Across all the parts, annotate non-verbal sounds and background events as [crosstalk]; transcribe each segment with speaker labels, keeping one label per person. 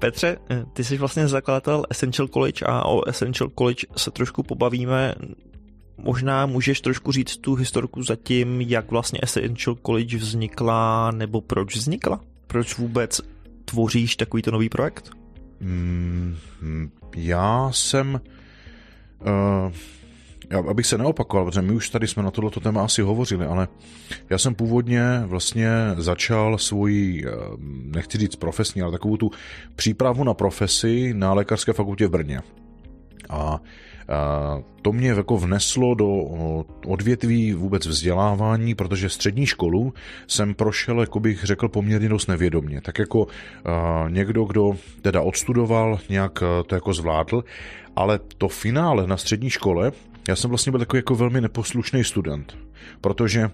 Speaker 1: Petře, ty jsi vlastně zakladatel Essential College a o Essential College se trošku pobavíme. Možná můžeš trošku říct tu historku zatím, jak vlastně Essential College vznikla nebo proč vznikla? Proč vůbec tvoříš takovýto nový projekt? Mm,
Speaker 2: já jsem... Uh, abych se neopakoval, protože my už tady jsme na tohleto téma asi hovořili, ale já jsem původně vlastně začal svoji, eh, nechci říct profesní, ale takovou tu přípravu na profesi na lékařské fakultě v Brně. A to mě jako vneslo do odvětví vůbec vzdělávání, protože střední školu jsem prošel, jako bych řekl, poměrně dost nevědomně. Tak jako někdo, kdo teda odstudoval, nějak to jako zvládl, ale to finále na střední škole, já jsem vlastně byl takový jako velmi neposlušný student, protože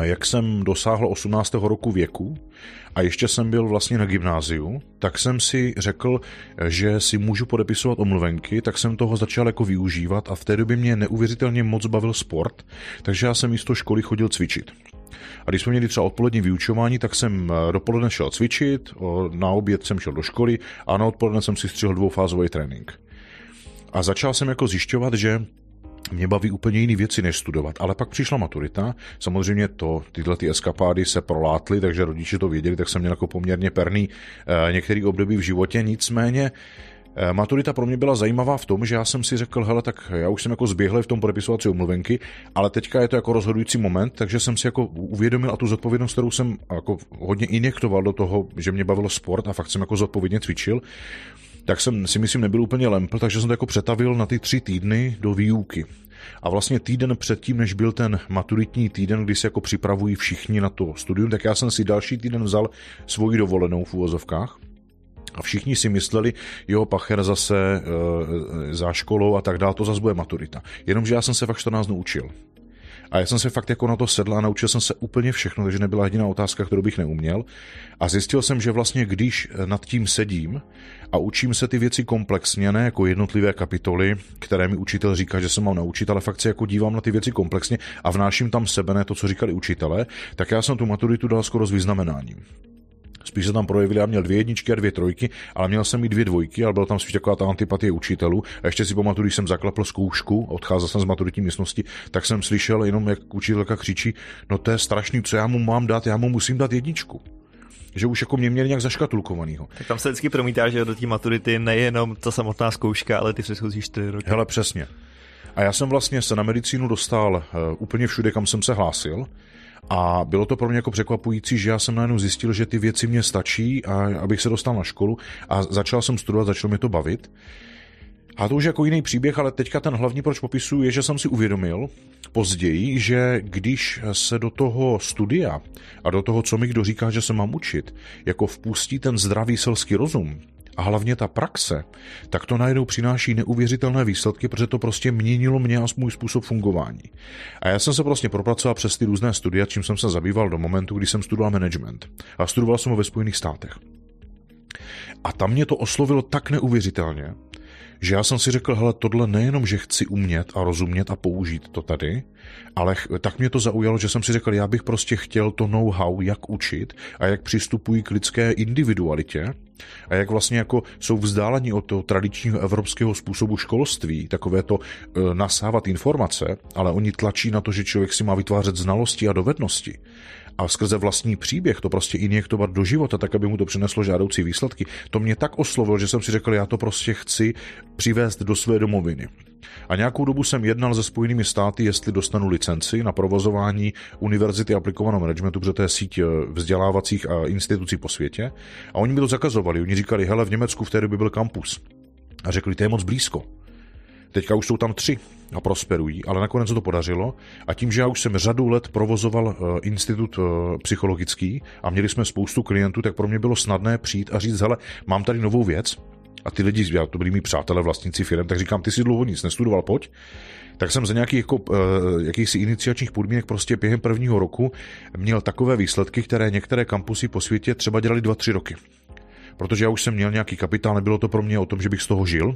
Speaker 2: jak jsem dosáhl 18. roku věku a ještě jsem byl vlastně na gymnáziu, tak jsem si řekl, že si můžu podepisovat omluvenky, tak jsem toho začal jako využívat a v té době mě neuvěřitelně moc bavil sport, takže já jsem místo školy chodil cvičit. A když jsme měli třeba odpolední vyučování, tak jsem eh, dopoledne šel cvičit, na oběd jsem šel do školy a na odpoledne jsem si střihl dvoufázový trénink. A začal jsem jako zjišťovat, že mě baví úplně jiné věci, než studovat. Ale pak přišla maturita, samozřejmě to, tyhle ty eskapády se prolátly, takže rodiče to věděli, tak jsem měl jako poměrně perný eh, některý období v životě, nicméně eh, Maturita pro mě byla zajímavá v tom, že já jsem si řekl, hele, tak já už jsem jako zběhl v tom podepisovací omluvenky, ale teďka je to jako rozhodující moment, takže jsem si jako uvědomil a tu zodpovědnost, kterou jsem jako hodně injektoval do toho, že mě bavilo sport a fakt jsem jako zodpovědně cvičil, tak jsem si myslím nebyl úplně lempl, takže jsem to jako přetavil na ty tři týdny do výuky. A vlastně týden předtím, než byl ten maturitní týden, kdy se jako připravují všichni na to studium, tak já jsem si další týden vzal svoji dovolenou v úvozovkách. A všichni si mysleli, jo, pacher zase e, za školou a tak dále, to zase bude maturita. Jenomže já jsem se fakt 14 dnů učil. A já jsem se fakt jako na to sedl a naučil jsem se úplně všechno, takže nebyla jediná otázka, kterou bych neuměl. A zjistil jsem, že vlastně když nad tím sedím a učím se ty věci komplexně, ne jako jednotlivé kapitoly, které mi učitel říká, že se mám naučit, ale fakt se jako dívám na ty věci komplexně a vnáším tam sebe, ne to, co říkali učitelé, tak já jsem tu maturitu dal skoro s vyznamenáním. Spíš se tam projevily, já měl dvě jedničky a dvě trojky, ale měl jsem i dvě dvojky, ale byla tam spíš taková ta antipatie učitelů. A ještě si pamatuju, když jsem zaklapl zkoušku, odcházel jsem z maturitní místnosti, tak jsem slyšel jenom, jak učitelka křičí, no to je strašný, co já mu mám dát, já mu musím dát jedničku že už jako mě měli nějak zaškatulkovanýho.
Speaker 1: Tak tam se vždycky promítá, že do té maturity nejenom ta samotná zkouška, ale ty předchozí čtyři roky.
Speaker 2: Hele, přesně. A já jsem vlastně se na medicínu dostal uh, úplně všude, kam jsem se hlásil. A bylo to pro mě jako překvapující, že já jsem najednou zjistil, že ty věci mě stačí, a abych se dostal na školu a začal jsem studovat, začalo mě to bavit. A to už jako jiný příběh, ale teďka ten hlavní, proč popisuju, je, že jsem si uvědomil později, že když se do toho studia a do toho, co mi kdo říká, že se mám učit, jako vpustí ten zdravý selský rozum, a hlavně ta praxe, tak to najednou přináší neuvěřitelné výsledky, protože to prostě měnilo mě a můj způsob fungování. A já jsem se prostě propracoval přes ty různé studia, čím jsem se zabýval do momentu, kdy jsem studoval management. A studoval jsem ho ve Spojených státech. A tam mě to oslovilo tak neuvěřitelně, že já jsem si řekl, hele, tohle nejenom, že chci umět a rozumět a použít to tady, ale tak mě to zaujalo, že jsem si řekl, já bych prostě chtěl to know-how, jak učit a jak přistupují k lidské individualitě a jak vlastně jako jsou vzdálení od toho tradičního evropského způsobu školství, takové to e, nasávat informace, ale oni tlačí na to, že člověk si má vytvářet znalosti a dovednosti a skrze vlastní příběh to prostě injektovat do života, tak aby mu to přineslo žádoucí výsledky, to mě tak oslovilo, že jsem si řekl, já to prostě chci přivést do své domoviny. A nějakou dobu jsem jednal se Spojenými státy, jestli dostanu licenci na provozování Univerzity aplikovaného managementu, protože to je síť eh, vzdělávacích a institucí po světě. A oni mi to zakazovali. Oni říkali, hele, v Německu v té době byl kampus. A řekli, to je moc blízko. Teďka už jsou tam tři a prosperují, ale nakonec se to podařilo. A tím, že já už jsem řadu let provozoval uh, institut uh, psychologický a měli jsme spoustu klientů, tak pro mě bylo snadné přijít a říct, hele, mám tady novou věc, a ty lidi, já to byli mý přátelé, vlastníci firm, tak říkám, ty si dlouho nic nestudoval, pojď. Tak jsem za nějakých jako, uh, jakýchsi iniciačních podmínek prostě během prvního roku měl takové výsledky, které některé kampusy po světě třeba dělali dva, tři roky. Protože já už jsem měl nějaký kapitál, nebylo to pro mě o tom, že bych z toho žil,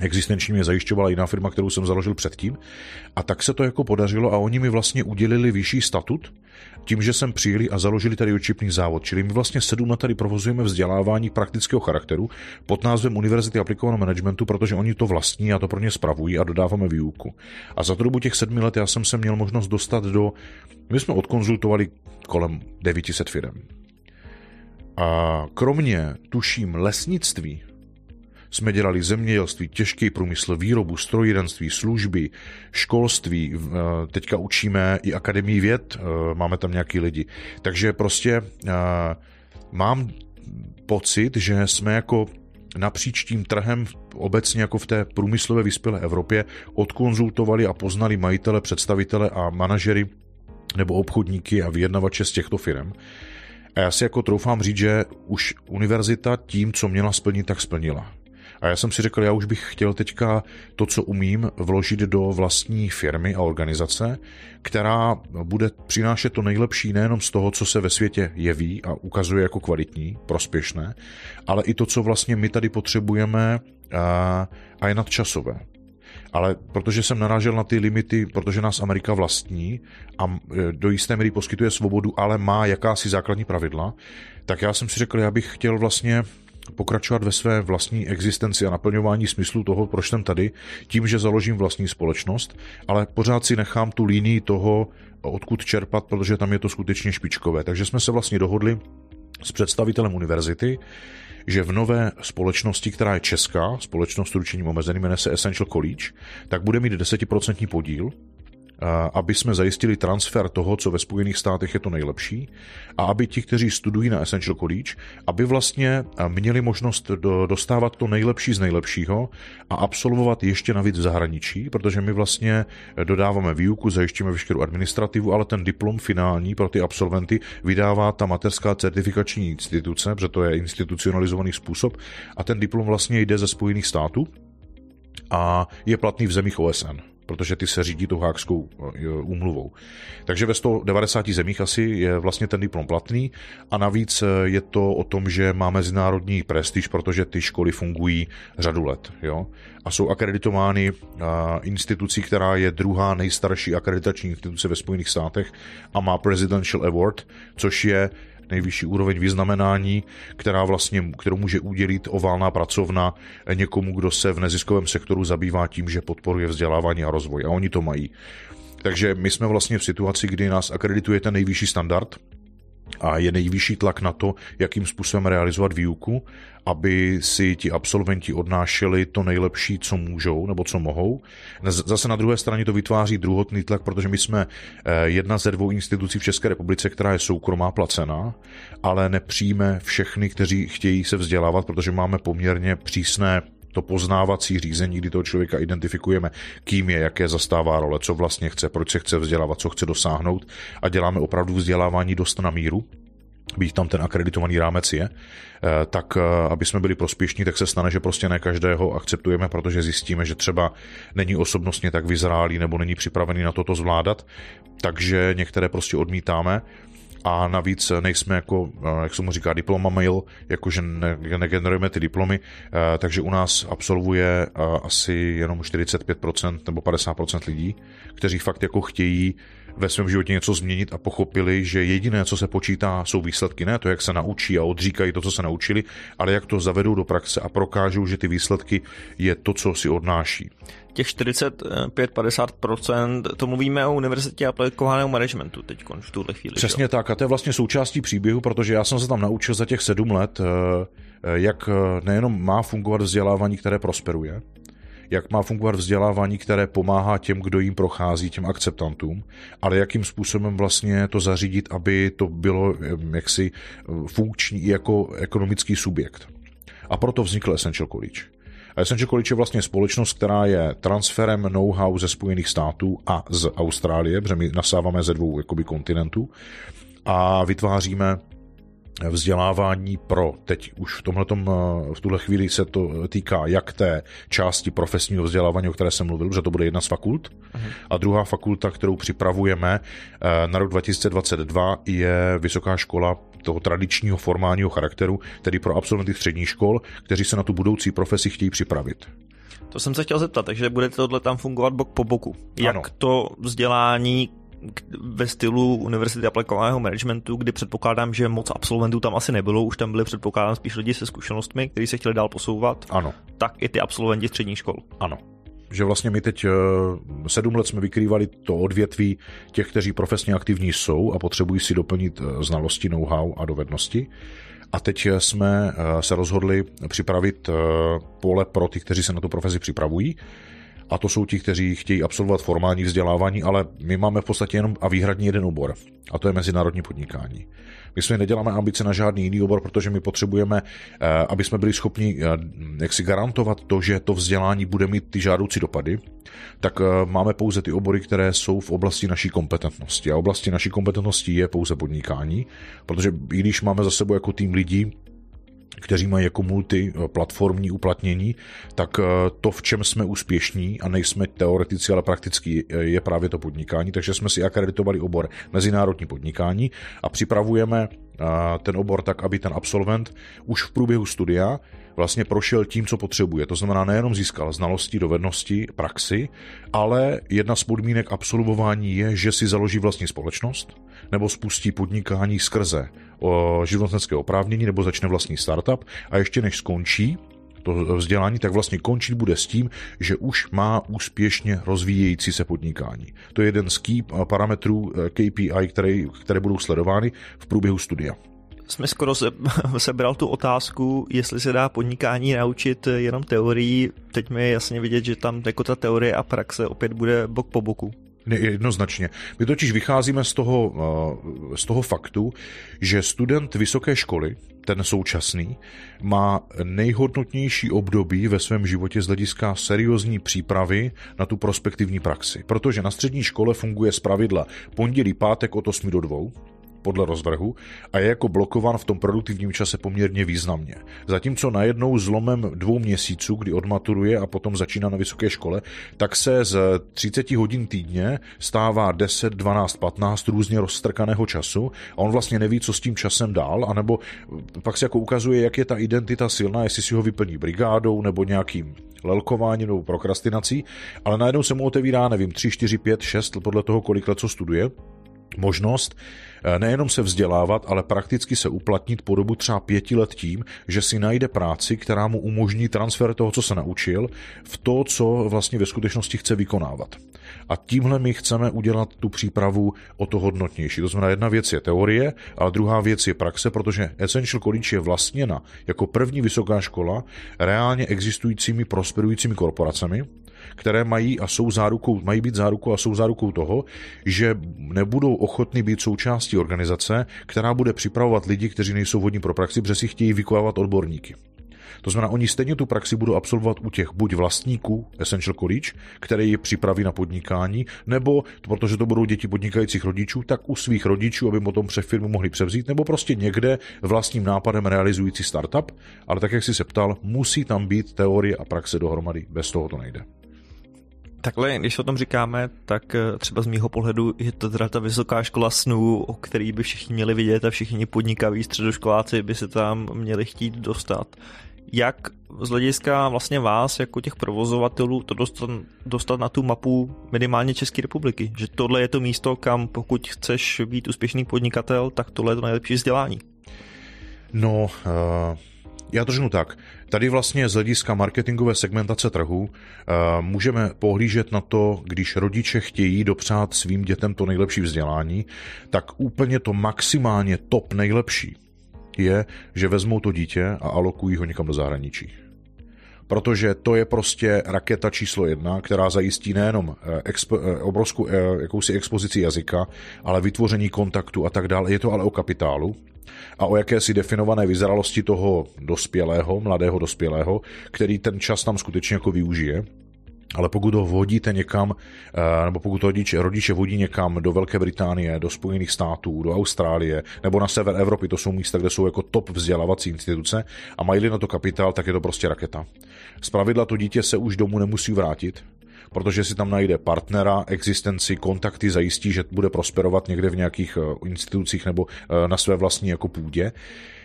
Speaker 2: existenční mě zajišťovala jiná firma, kterou jsem založil předtím. A tak se to jako podařilo a oni mi vlastně udělili vyšší statut tím, že jsem přijeli a založili tady očipný závod. Čili my vlastně sedm let tady provozujeme vzdělávání praktického charakteru pod názvem Univerzity aplikovaného managementu, protože oni to vlastní a to pro ně spravují a dodáváme výuku. A za tu dobu těch sedmi let já jsem se měl možnost dostat do... My jsme odkonzultovali kolem 900 firm. A kromě, tuším, lesnictví, jsme dělali zemědělství, těžký průmysl, výrobu, strojírenství, služby, školství, eh, teďka učíme i Akademii věd, eh, máme tam nějaký lidi. Takže prostě eh, mám pocit, že jsme jako napříč tím trhem obecně jako v té průmyslové vyspělé Evropě odkonzultovali a poznali majitele, představitele a manažery nebo obchodníky a vyjednavače z těchto firm. A já si jako troufám říct, že už univerzita tím, co měla splnit, tak splnila. A já jsem si řekl, já už bych chtěl teďka to, co umím, vložit do vlastní firmy a organizace, která bude přinášet to nejlepší nejenom z toho, co se ve světě jeví a ukazuje jako kvalitní, prospěšné, ale i to, co vlastně my tady potřebujeme a, a je nadčasové. Ale protože jsem narážel na ty limity, protože nás Amerika vlastní a e, do jisté míry poskytuje svobodu, ale má jakási základní pravidla, tak já jsem si řekl, já bych chtěl vlastně pokračovat ve své vlastní existenci a naplňování smyslu toho, proč jsem tady, tím, že založím vlastní společnost, ale pořád si nechám tu línii toho, odkud čerpat, protože tam je to skutečně špičkové. Takže jsme se vlastně dohodli s představitelem univerzity, že v nové společnosti, která je česká, společnost s ručením omezeným, jmenuje se Essential College, tak bude mít 10% podíl aby jsme zajistili transfer toho, co ve Spojených státech je to nejlepší, a aby ti, kteří studují na Essential College, aby vlastně měli možnost dostávat to nejlepší z nejlepšího a absolvovat ještě navíc v zahraničí, protože my vlastně dodáváme výuku, zajišťujeme veškerou administrativu, ale ten diplom finální pro ty absolventy vydává ta materská certifikační instituce, protože to je institucionalizovaný způsob, a ten diplom vlastně jde ze Spojených států a je platný v zemích OSN protože ty se řídí tou hákskou eh, úmluvou. Takže ve 190 zemích asi je vlastně ten diplom platný a navíc eh, je to o tom, že má mezinárodní prestiž, protože ty školy fungují řadu let. Jo? A jsou akreditovány eh, institucí, která je druhá nejstarší akreditační instituce ve Spojených státech a má Presidential Award, což je nejvyšší úroveň vyznamenání, která vlastně, kterou může udělit oválná pracovna někomu, kdo se v neziskovém sektoru zabývá tím, že podporuje vzdělávání a rozvoj. A oni to mají. Takže my jsme vlastně v situaci, kdy nás akredituje ten nejvyšší standard, a je nejvyšší tlak na to, jakým způsobem realizovat výuku, aby si ti absolventi odnášeli to nejlepší, co můžou nebo co mohou. Zase na druhé straně to vytváří druhotný tlak, protože my jsme eh, jedna ze dvou institucí v České republice, která je soukromá placená, ale nepřijme všechny, kteří chtějí se vzdělávat, protože máme poměrně přísné to poznávací řízení, kdy toho člověka identifikujeme, kým je, jaké zastává role, co vlastně chce, proč se chce vzdělávat, co chce dosáhnout a děláme opravdu vzdělávání dost na míru, být tam ten akreditovaný rámec je, eh, tak eh, aby jsme byli prospěšní, tak se stane, že prostě ne každého akceptujeme, protože zjistíme, že třeba není osobnostně tak vyzrálý nebo není připravený na toto zvládat, takže některé prostě odmítáme. A navíc nejsme jako, eh, jak se mu říká, diploma mail, jakože negenerujeme ty diplomy, takže u nás absolvuje asi jenom 45% nebo 50% lidí, kteří fakt jako chtějí ve svém životě něco změnit a pochopili, že jediné, co se počítá, jsou výsledky. Ne to, jak se naučí a odříkají to, co se naučili, ale jak to zavedou do praxe a prokážou, že ty výsledky je to, co si odnáší.
Speaker 1: Těch 45-50%, to mluvíme o univerzitě aplikovaného managementu teď v tuhle chvíli.
Speaker 2: Přesně
Speaker 1: že?
Speaker 2: tak a to je vlastně součástí příběhu, protože já jsem se tam naučil za těch sedm let, eh, eh, jak eh, nejenom má fungovat vzdělávání, které prosperuje, jak má fungovat vzdělávání, které pomáhá těm, kdo jim prochází, těm akceptantům, ale jakým způsobem vlastně to zařídit, aby to bylo jaksi funkční i jako ekonomický subjekt. A proto vznikl Essential College. A Essential College je vlastně společnost, která je transferem know-how ze Spojených států a z Austrálie, protože my nasáváme ze dvou jakoby, kontinentů a vytváříme vzdělávání pro, teď už v, tomhletom, v tuhle chvíli se to týká jak té části profesního vzdělávání, o které jsem mluvil, že to bude jedna z fakult, uh-huh. a druhá fakulta, kterou připravujeme eh, na rok 2022, je Vysoká škola toho tradičního formálního charakteru, tedy pro absolventy středních škol, kteří se na tu budoucí profesi chtějí připravit.
Speaker 1: To jsem se chtěl zeptat, takže bude tohle tam fungovat bok po boku. Jak
Speaker 2: Ano.
Speaker 1: to vzdělání ve stylu Univerzity aplikovaného managementu, kdy předpokládám, že moc absolventů tam asi nebylo, už tam byli předpokládám spíš lidi se zkušenostmi, kteří se chtěli dál posouvat,
Speaker 2: Ano,
Speaker 1: tak i ty absolventi středních škol.
Speaker 2: ano. Že vlastně my teď eh, sedm let jsme vykrývali to odvětví těch, kteří profesně aktivní jsou a potřebují si doplnit eh, znalosti, know-how a dovednosti. A teď eh, jsme se rozhodli připravit pole pro ty, kteří se na tu profesi připravují. A to jsou ti, kteří chtějí absolvovat formální vzdělávání, ale my máme v podstatě jenom a výhradně jeden obor, a to je mezinárodní podnikání. My jsme neděláme ambice na žádný jiný obor, protože my potřebujeme, eh, aby jsme byli schopni eh, jak si garantovat to, že to vzdělání bude mít ty žádoucí dopady, tak eh, máme pouze ty obory, které jsou v oblasti naší kompetentnosti. A oblasti naší kompetentnosti je pouze podnikání, protože i když máme za sebou jako tým lidí, kteří mají jako multiplatformní uplatnění, tak eh, to, v čem jsme úspěšní a nejsme teoretici, ale prakticky eh, je právě to podnikání, takže jsme si akreditovali obor mezinárodní podnikání a připravujeme eh, ten obor tak, aby ten absolvent už v průběhu studia vlastně prošel tím, co potřebuje. To znamená, nejenom získal znalosti, dovednosti, praxi, ale jedna z podmínek absolvování je, že si založí vlastní společnost nebo spustí podnikání skrze živnostenské oprávnění nebo začne vlastní startup a ještě než skončí to vzdělání, tak vlastně končit bude s tím, že už má úspěšně rozvíjející se podnikání. To je jeden z key parametrů eh, KPI, které, které budou sledovány v průběhu studia.
Speaker 1: Jsme skoro se, [laughs] sebral tu otázku, jestli se dá podnikání naučit jenom teorií. Teď mi je jasně vidět, že tam jako ta teorie a praxe opět bude bok po boku.
Speaker 2: Ne, jednoznačně. My totiž vycházíme z toho, eh, z toho faktu, že student vysoké školy, ten současný, má nejhodnotnější období ve svém životě z hlediska seriózní přípravy na tu prospektivní praxi. Protože na střední škole funguje z pravidla pondělí, pátek od 8 do 2, podle rozvrhu a je jako blokovan v tom produktivním čase poměrně významně. Zatímco najednou zlomem dvou měsíců, kdy odmaturuje a potom začíná na vysoké škole, tak se z 30 hodin týdně stává 10, 12, 15 různě rozstrkaného času a on vlastně neví, co s tím časem dál, anebo pak se jako ukazuje, jak je ta identita silná, jestli si ho vyplní brigádou nebo nějakým lelkováním nebo prokrastinací, ale najednou se mu otevírá, nevím, 3, 4, 5, 6, podle toho, kolik let co studuje, možnost eh, nejenom se vzdělávat, ale prakticky se uplatnit po dobu třeba pěti let tím, že si najde práci, která mu umožní transfer toho, co se naučil, v to, co vlastně ve skutečnosti chce vykonávat. A tímhle my chceme udělat tu přípravu o to hodnotnější. To znamená, jedna věc je teorie, ale druhá věc je praxe, protože Essential College je vlastněna jako první vysoká škola reálně existujícími prosperujícími korporacemi, které mají a jsou zárukou, mají být zárukou a jsou zárukou toho, že nebudou ochotni být součástí organizace, která bude připravovat lidi, kteří nejsou vhodní pro praxi, protože si chtějí vykonávat odborníky. To znamená, oni stejně tu praxi budou absolvovat u těch buď vlastníků Essential College, které je připraví na podnikání, nebo protože to budou děti podnikajících rodičů, tak u svých rodičů, aby potom pře firmu mohli převzít, nebo prostě někde vlastním nápadem realizující startup, ale tak, jak jsi se ptal, musí tam být teorie a praxe dohromady, bez toho to nejde.
Speaker 1: Takhle, když o tom říkáme, tak eh, třeba z mýho pohledu je to teda ta vysoká škola snů, o který by všichni měli vidět a všichni podnikaví středoškoláci by se tam měli chtít dostat. Jak z hlediska vlastně vás, jako těch provozovatelů, to dostat, dostat na tu mapu minimálně České republiky? Že tohle je to místo, kam pokud chceš být úspěšný podnikatel, tak tohle je to nejlepší vzdělání.
Speaker 2: No, uh, já to řeknu tak. Tady vlastně z hlediska marketingové segmentace trhu uh, můžeme pohlížet na to, když rodiče chtějí dopřát svým dětem to nejlepší vzdělání, tak úplně to maximálně top nejlepší je, že vezmou to dítě a alokují ho někam do zahraničí protože to je prostě raketa číslo jedna, která zajistí nejenom expo, obrovskou jakousi expozici jazyka, ale vytvoření kontaktu a tak dále. Je to ale o kapitálu a o jakési definované vyzralosti toho dospělého, mladého dospělého, který ten čas tam skutečně jako využije. Ale pokud ho vodíte někam, nebo pokud rodiče, rodiče vodí někam do Velké Británie, do Spojených států, do Austrálie, nebo na sever Evropy, to jsou místa, kde jsou jako top vzdělávací instituce a mají na to kapitál, tak je to prostě raketa. Z pravidla to dítě se už domů nemusí vrátit, protože si tam najde partnera, existenci, kontakty, zajistí, že bude prosperovat někde v nějakých institucích nebo na své vlastní jako půdě.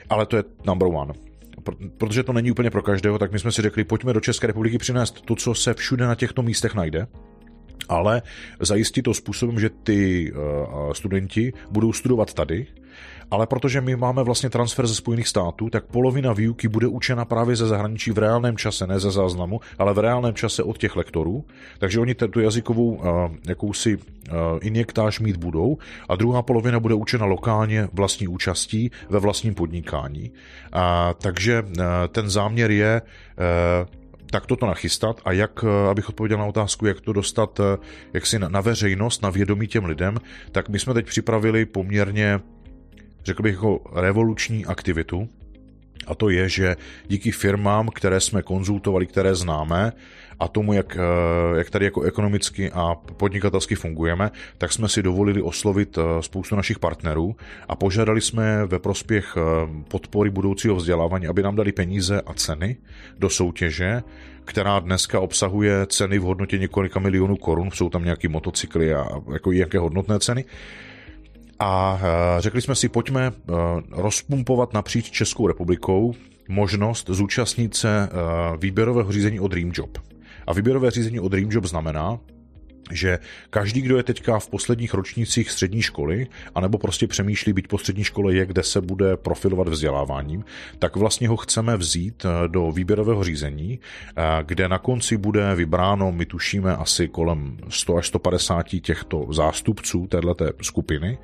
Speaker 2: Ale to je number one. protože to není úplně pro každého, tak my jsme si řekli, pojďme do České republiky přinést to, co se všude na těchto místech najde, ale zajistit to způsobem, že ty uh, studenti budou studovat tady, ale protože my máme vlastně transfer ze Spojených států, tak polovina výuky bude učena právě ze zahraničí v reálném čase, ne ze záznamu, ale v reálném čase od těch lektorů. Takže oni tu jazykovou uh, jakousi uh, injektáž mít budou a druhá polovina bude učena lokálně vlastní účastí ve vlastním podnikání. Uh, takže uh, ten záměr je uh, tak toto nachystat a jak, abych odpověděl na otázku, jak to dostat jaksi na, na veřejnost, na vědomí těm lidem, tak my jsme teď připravili poměrně řekl bych, jako revoluční aktivitu. A to je, že díky firmám, které jsme konzultovali, které známe, a tomu, jak, eh, jak tady jako ekonomicky a podnikatelsky fungujeme, tak jsme si dovolili oslovit eh, spoustu našich partnerů a požádali jsme ve prospěch eh, podpory budoucího vzdělávání, aby nám dali peníze a ceny do soutěže, která dneska obsahuje ceny v hodnotě několika milionů korun, jsou tam nějaké motocykly a jako jaké hodnotné ceny a eh, řekli jsme si, pojďme eh, rozpumpovat napříč Českou republikou možnost zúčastnit se eh, výběrového řízení o Dream Job. A výběrové řízení o Dream Job znamená, že každý, kdo je teďka v posledních ročnících střední školy, anebo prostě přemýšlí, být po střední škole je, kde se bude profilovat vzděláváním, tak vlastně ho chceme vzít eh, do výběrového řízení, eh, kde na konci bude vybráno, my tušíme asi kolem 100 až 150 těchto zástupců této skupiny,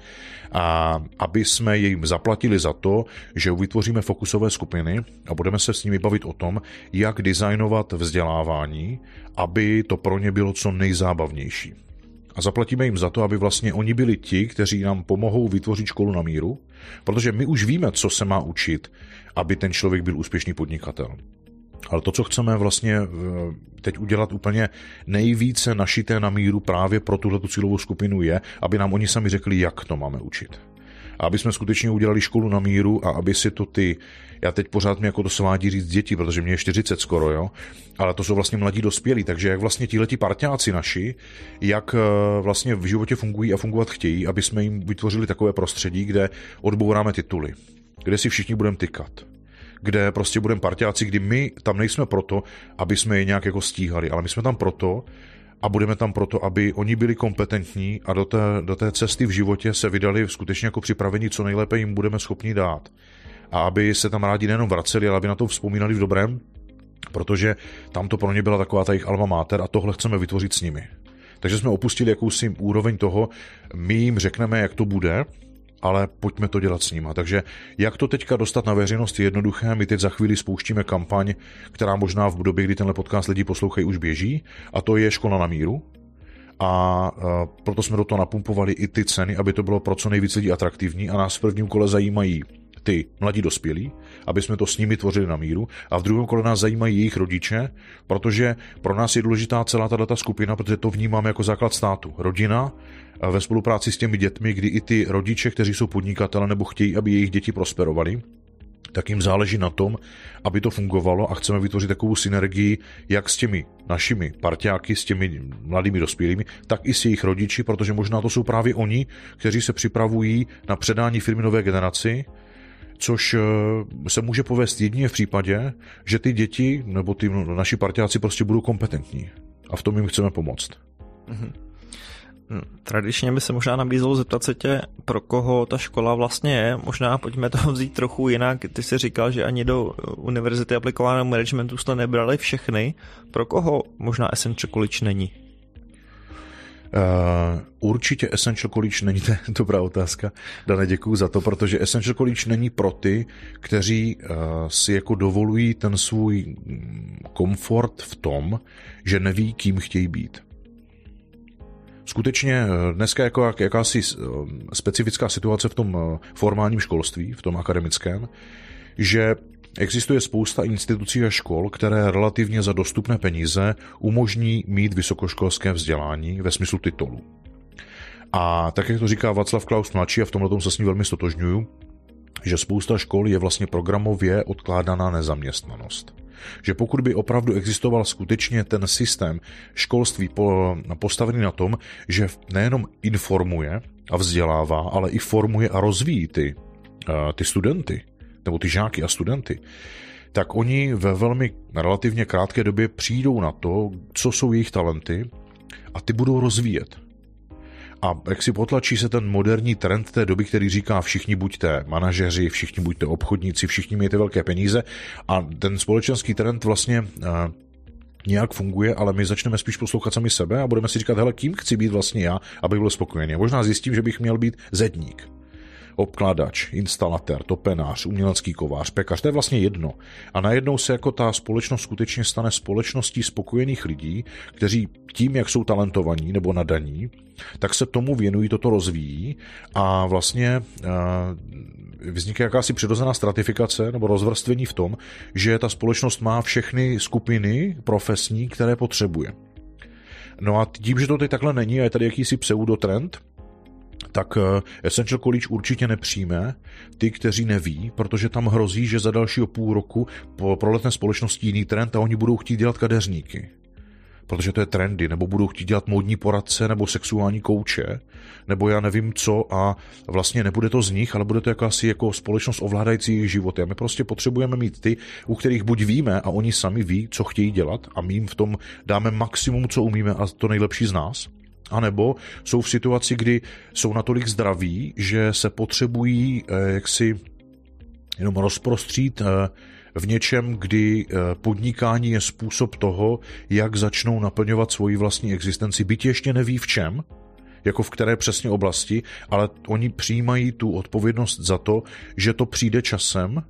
Speaker 2: a aby jsme jim zaplatili za to, že vytvoříme fokusové skupiny a budeme se s nimi bavit o tom, jak designovat vzdělávání, aby to pro ně bylo co nejzábavnější. A zaplatíme jim za to, aby vlastně oni byli ti, kteří nám pomohou vytvořit školu na míru, protože my už víme, co se má učit, aby ten člověk byl úspěšný podnikatel. Ale to, co chceme vlastně eh, teď udělat úplně nejvíce našité na míru právě pro tuhle cílovou skupinu je, aby nám oni sami řekli, jak to máme učit. Aby jsme skutečně udělali školu na míru a aby si to ty, já teď pořád mi jako to svádí říct děti, protože mě je 40 skoro, jo, ale to jsou vlastně mladí dospělí, takže jak vlastně tihleti parťáci naši, jak eh, vlastně v životě fungují a fungovat chtějí, aby jsme jim vytvořili takové prostředí, kde odbouráme tituly, kde si všichni budeme tykat, kde prostě budeme parťáci, kdy my tam nejsme proto, aby jsme je nějak jako stíhali, ale my jsme tam proto, a budeme tam proto, aby oni byli kompetentní a do té, do té cesty v životě se vydali skutečně jako připravení, co nejlépe jim budeme schopni dát. A aby se tam rádi nejenom vraceli, ale aby na to vzpomínali v dobrém, protože tam to pro ně byla taková ta jejich alma mater a tohle chceme vytvořit s nimi. Takže jsme opustili jakousi úroveň toho, my jim řekneme, jak to bude, ale pojďme to dělat s nima. Takže jak to teďka dostat na veřejnost je jednoduché. My teď za chvíli spouštíme kampaň, která možná v době, kdy tenhle podcast lidi poslouchají, už běží, a to je škola na míru. A proto jsme do toho napumpovali i ty ceny, aby to bylo pro co nejvíc lidí atraktivní a nás v prvním kole zajímají ty mladí dospělí, aby jsme to s nimi tvořili na míru a v druhém kole nás zajímají jejich rodiče, protože pro nás je důležitá celá tato skupina, protože to vnímáme jako základ státu. Rodina ve spolupráci s těmi dětmi, kdy i ty rodiče, kteří jsou podnikatele nebo chtějí, aby jejich děti prosperovali, tak jim záleží na tom, aby to fungovalo a chceme vytvořit takovou synergii jak s těmi našimi partiáky, s těmi mladými dospělými, tak i s jejich rodiči, protože možná to jsou právě oni, kteří se připravují na předání firmy nové generaci, což eh, se může povést jedině v případě, že ty děti nebo ty naši partiáci prostě budou kompetentní. A v tom jim chceme pomoct. Mm-hmm.
Speaker 1: Tradičně by se možná nabízelo zeptat se tě, pro koho ta škola vlastně je. Možná pojďme to [laughs] vzít trochu jinak. Ty jsi říkal, že ani do univerzity aplikovaného managementu jste nebrali všechny. Pro koho možná Essential College není?
Speaker 2: Uh, určitě Essential College není, [laughs] to dobrá otázka. Dane, děkuji za to, protože Essential College není pro ty, kteří uh, si jako dovolují ten svůj mm, komfort v tom, že neví, kým chtějí být. Skutečně eh, dneska jako jak, jakási specifická situace v tom formálním školství, v tom akademickém, že Existuje spousta institucí a škol, které relativně za dostupné peníze umožní mít vysokoškolské vzdělání ve smyslu titulu. A tak, jak to říká Václav Klaus mladší, a v tomhle se s ním velmi stotožňuju, že spousta škol je vlastně programově odkládaná nezaměstnanost. Že pokud by opravdu existoval skutečně ten systém školství postavený na tom, že nejenom informuje a vzdělává, ale i formuje a rozvíjí ty, eh, ty studenty, nebo ty žáky a studenty, tak oni ve velmi relativně krátké době přijdou na to, co jsou jejich talenty a ty budou rozvíjet. A jak si potlačí se ten moderní trend té doby, který říká všichni buďte manažeři, všichni buďte obchodníci, všichni mějte velké peníze a ten společenský trend vlastně uh, nějak funguje, ale my začneme spíš poslouchat sami sebe a budeme si říkat, hele, kým chci být vlastně já, abych byl spokojený. Možná zjistím, že bych měl být zedník obkladač, instalatér, topenář, umělecký kovář, pekař, to je vlastně jedno. A najednou se jako ta společnost skutečně stane společností spokojených lidí, kteří tím, jak jsou talentovaní nebo nadaní, tak se tomu věnují, toto rozvíjí a vlastně uh, vzniká jakási přirozená stratifikace nebo rozvrstvení v tom, že ta společnost má všechny skupiny profesní, které potřebuje. No a tím, že to teď takhle není a je tady jakýsi pseudotrend, tak eh, Essential College určitě nepřijme ty, kteří neví, protože tam hrozí, že za dalšího půl roku proletne společnosti jiný trend a oni budou chtít dělat kadeřníky protože to je trendy, nebo budou chtít dělat módní poradce nebo sexuální kouče, nebo já nevím co a vlastně nebude to z nich, ale bude to jakási jako společnost ovládající jejich životy. A my prostě potřebujeme mít ty, u kterých buď víme a oni sami ví, co chtějí dělat a my jim v tom dáme maximum, co umíme a to nejlepší z nás, a nebo jsou v situaci, kdy jsou natolik zdraví, že se potřebují eh, jaksi jenom rozprostřít eh, v něčem, kdy eh, podnikání je způsob toho, jak začnou naplňovat svoji vlastní existenci, byť ještě neví v čem, jako v které přesně oblasti, ale oni přijímají tu odpovědnost za to, že to přijde časem,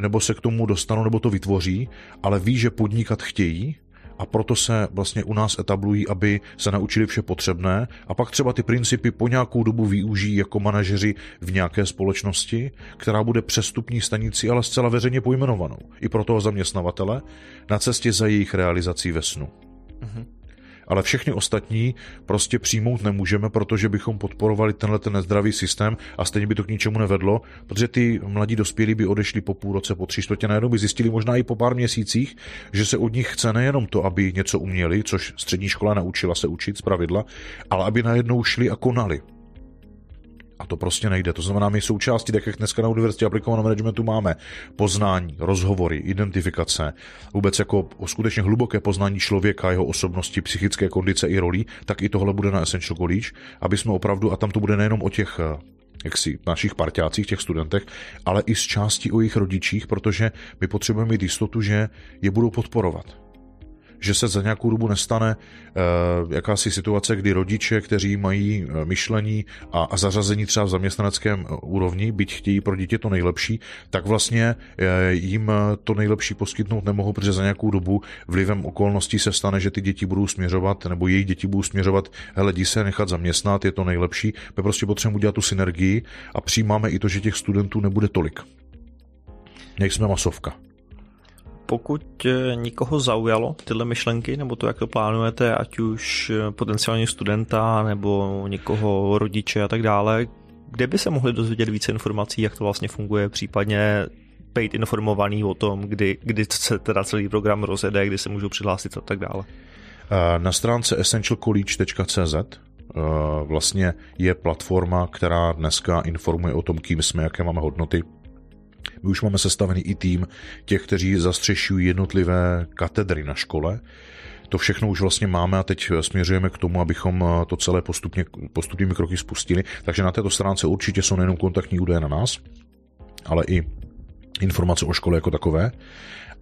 Speaker 2: nebo se k tomu dostanou, nebo to vytvoří, ale ví, že podnikat chtějí a proto se vlastně u nás etablují, aby se naučili vše potřebné a pak třeba ty principy po nějakou dobu využijí jako manažeři v nějaké společnosti, která bude přestupní stanici, ale zcela veřejně pojmenovanou. I pro toho zaměstnavatele na cestě za jejich realizací ve snu. Mm-hmm ale všechny ostatní prostě přijmout nemůžeme, protože bychom podporovali tenhle ten nezdravý systém a stejně by to k ničemu nevedlo, protože ty mladí dospělí by odešli po půl roce, po tři čtvrtě, najednou by zjistili možná i po pár měsících, že se od nich chce nejenom to, aby něco uměli, což střední škola naučila se učit z pravidla, ale aby najednou šli a konali. A to prostě nejde. To znamená, my součástí, tak jak dneska na univerzitě aplikovaného managementu máme poznání, rozhovory, identifikace, vůbec jako skutečně hluboké poznání člověka, jeho osobnosti, psychické kondice i rolí, tak i tohle bude na Essential College, aby jsme opravdu, a tam to bude nejenom o těch eh, jaksi našich parťácích, těch studentech, ale i z části o jejich rodičích, protože my potřebujeme mít jistotu, že je budou podporovat že se za nějakou dobu nestane uh, jakási situace, kdy rodiče, kteří mají uh, myšlení a, a zařazení třeba v zaměstnaneckém uh, úrovni, byť chtějí pro dítě to nejlepší, tak vlastně jim to nejlepší poskytnout nemohou, protože za nějakou dobu vlivem okolností se stane, že ty děti budou směřovat, nebo jejich děti budou směřovat, hele, jdi se nechat zaměstnat, je to nejlepší. My prostě potřebujeme udělat tu synergii a přijímáme i to, že těch studentů nebude tolik. Nejsme masovka
Speaker 1: pokud eh, nikoho zaujalo tyhle myšlenky, nebo to, jak to plánujete, ať už eh, potenciální studenta, nebo někoho rodiče a tak dále, kde by se mohli dozvědět více informací, jak to vlastně funguje, případně být informovaný o tom, kdy, kdy se teda celý program rozjede, kdy se můžou přihlásit a tak dále.
Speaker 2: Eh, na stránce essentialcollege.cz vlastně je platforma, která dneska informuje o tom, kým jsme, jaké máme hodnoty, my už máme sestavený i tým těch, kteří zastřešují jednotlivé katedry na škole. To všechno už vlastně máme a teď směřujeme k tomu, abychom to celé postupně, postupnými kroky spustili. Takže na této stránce určitě jsou nejenom kontaktní údaje na nás, ale i informace o škole jako takové.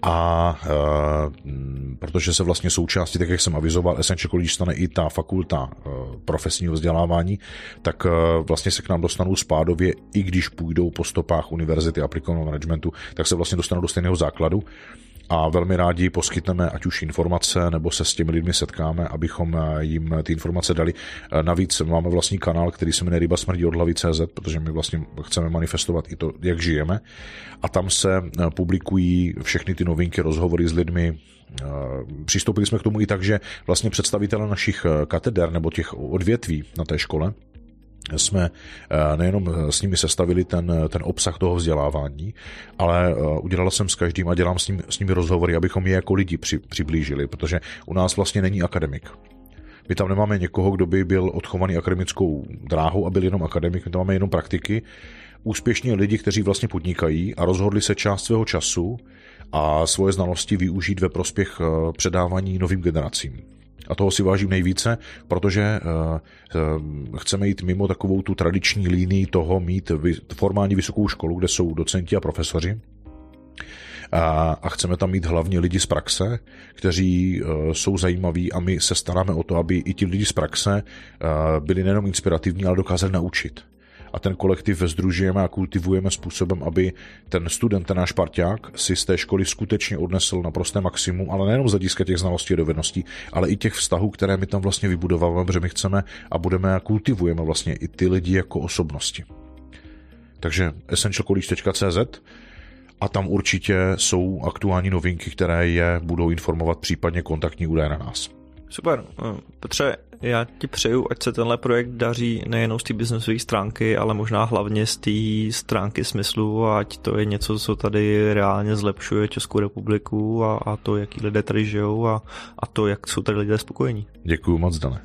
Speaker 2: A e, protože se vlastně součástí, tak jak jsem avizoval, Essential College stane i ta fakulta e, profesního vzdělávání, tak e, vlastně se k nám dostanou spádově, i když půjdou po stopách univerzity aplikovaného managementu, tak se vlastně dostanou do stejného základu a velmi rádi poskytneme ať už informace, nebo se s těmi lidmi setkáme, abychom eh, jim ty informace dali. Eh, navíc máme vlastní kanál, který se jmenuje Ryba smrdí od hlavy CZ, protože my vlastně chceme manifestovat i to, jak žijeme. A tam se eh, publikují všechny ty novinky, rozhovory s lidmi, Přistoupili jsme k tomu i tak, že vlastně představitelé našich kateder nebo těch odvětví na té škole jsme eh, nejenom eh, s nimi sestavili ten, eh, ten obsah toho vzdělávání, ale udělal jsem s každým a dělám s, ním, s nimi rozhovory, abychom je jako lidi při, přiblížili, protože u nás vlastně není akademik. My tam nemáme někoho, kdo by byl odchovaný akademickou dráhou a byl jenom akademik, my tam máme jenom praktiky úspěšní lidi, kteří vlastně podnikají a rozhodli se část svého času a svoje znalosti využít ve prospěch předávání novým generacím. A toho si vážím nejvíce, protože eh, eh, chceme jít mimo takovou tu tradiční línii toho mít formální vysokou školu, kde jsou docenti a profesoři, a chceme tam mít hlavně lidi z praxe, kteří jsou zajímaví a my se staráme o to, aby i ti lidi z praxe byli nejenom inspirativní, ale dokázali naučit a ten kolektiv združujeme a kultivujeme způsobem, aby ten student, ten náš parťák, si z té školy skutečně odnesl naprosté maximum, ale nejenom z hlediska těch znalostí a dovedností, ale i těch vztahů, které my tam vlastně vybudováváme, protože my chceme a budeme a kultivujeme vlastně i ty lidi jako osobnosti. Takže essentialcollege.cz a tam určitě jsou aktuální novinky, které je budou informovat případně kontaktní údaje na nás.
Speaker 1: Super. No, Petře, já ti přeju, ať se tenhle projekt daří nejenom z té biznesové stránky, ale možná hlavně z té stránky smyslu, ať to je něco, co tady reálně zlepšuje Českou republiku a, a to, jaký lidé tady žijou a, a to, jak jsou tady lidé spokojení.
Speaker 2: Děkuji moc, Dane.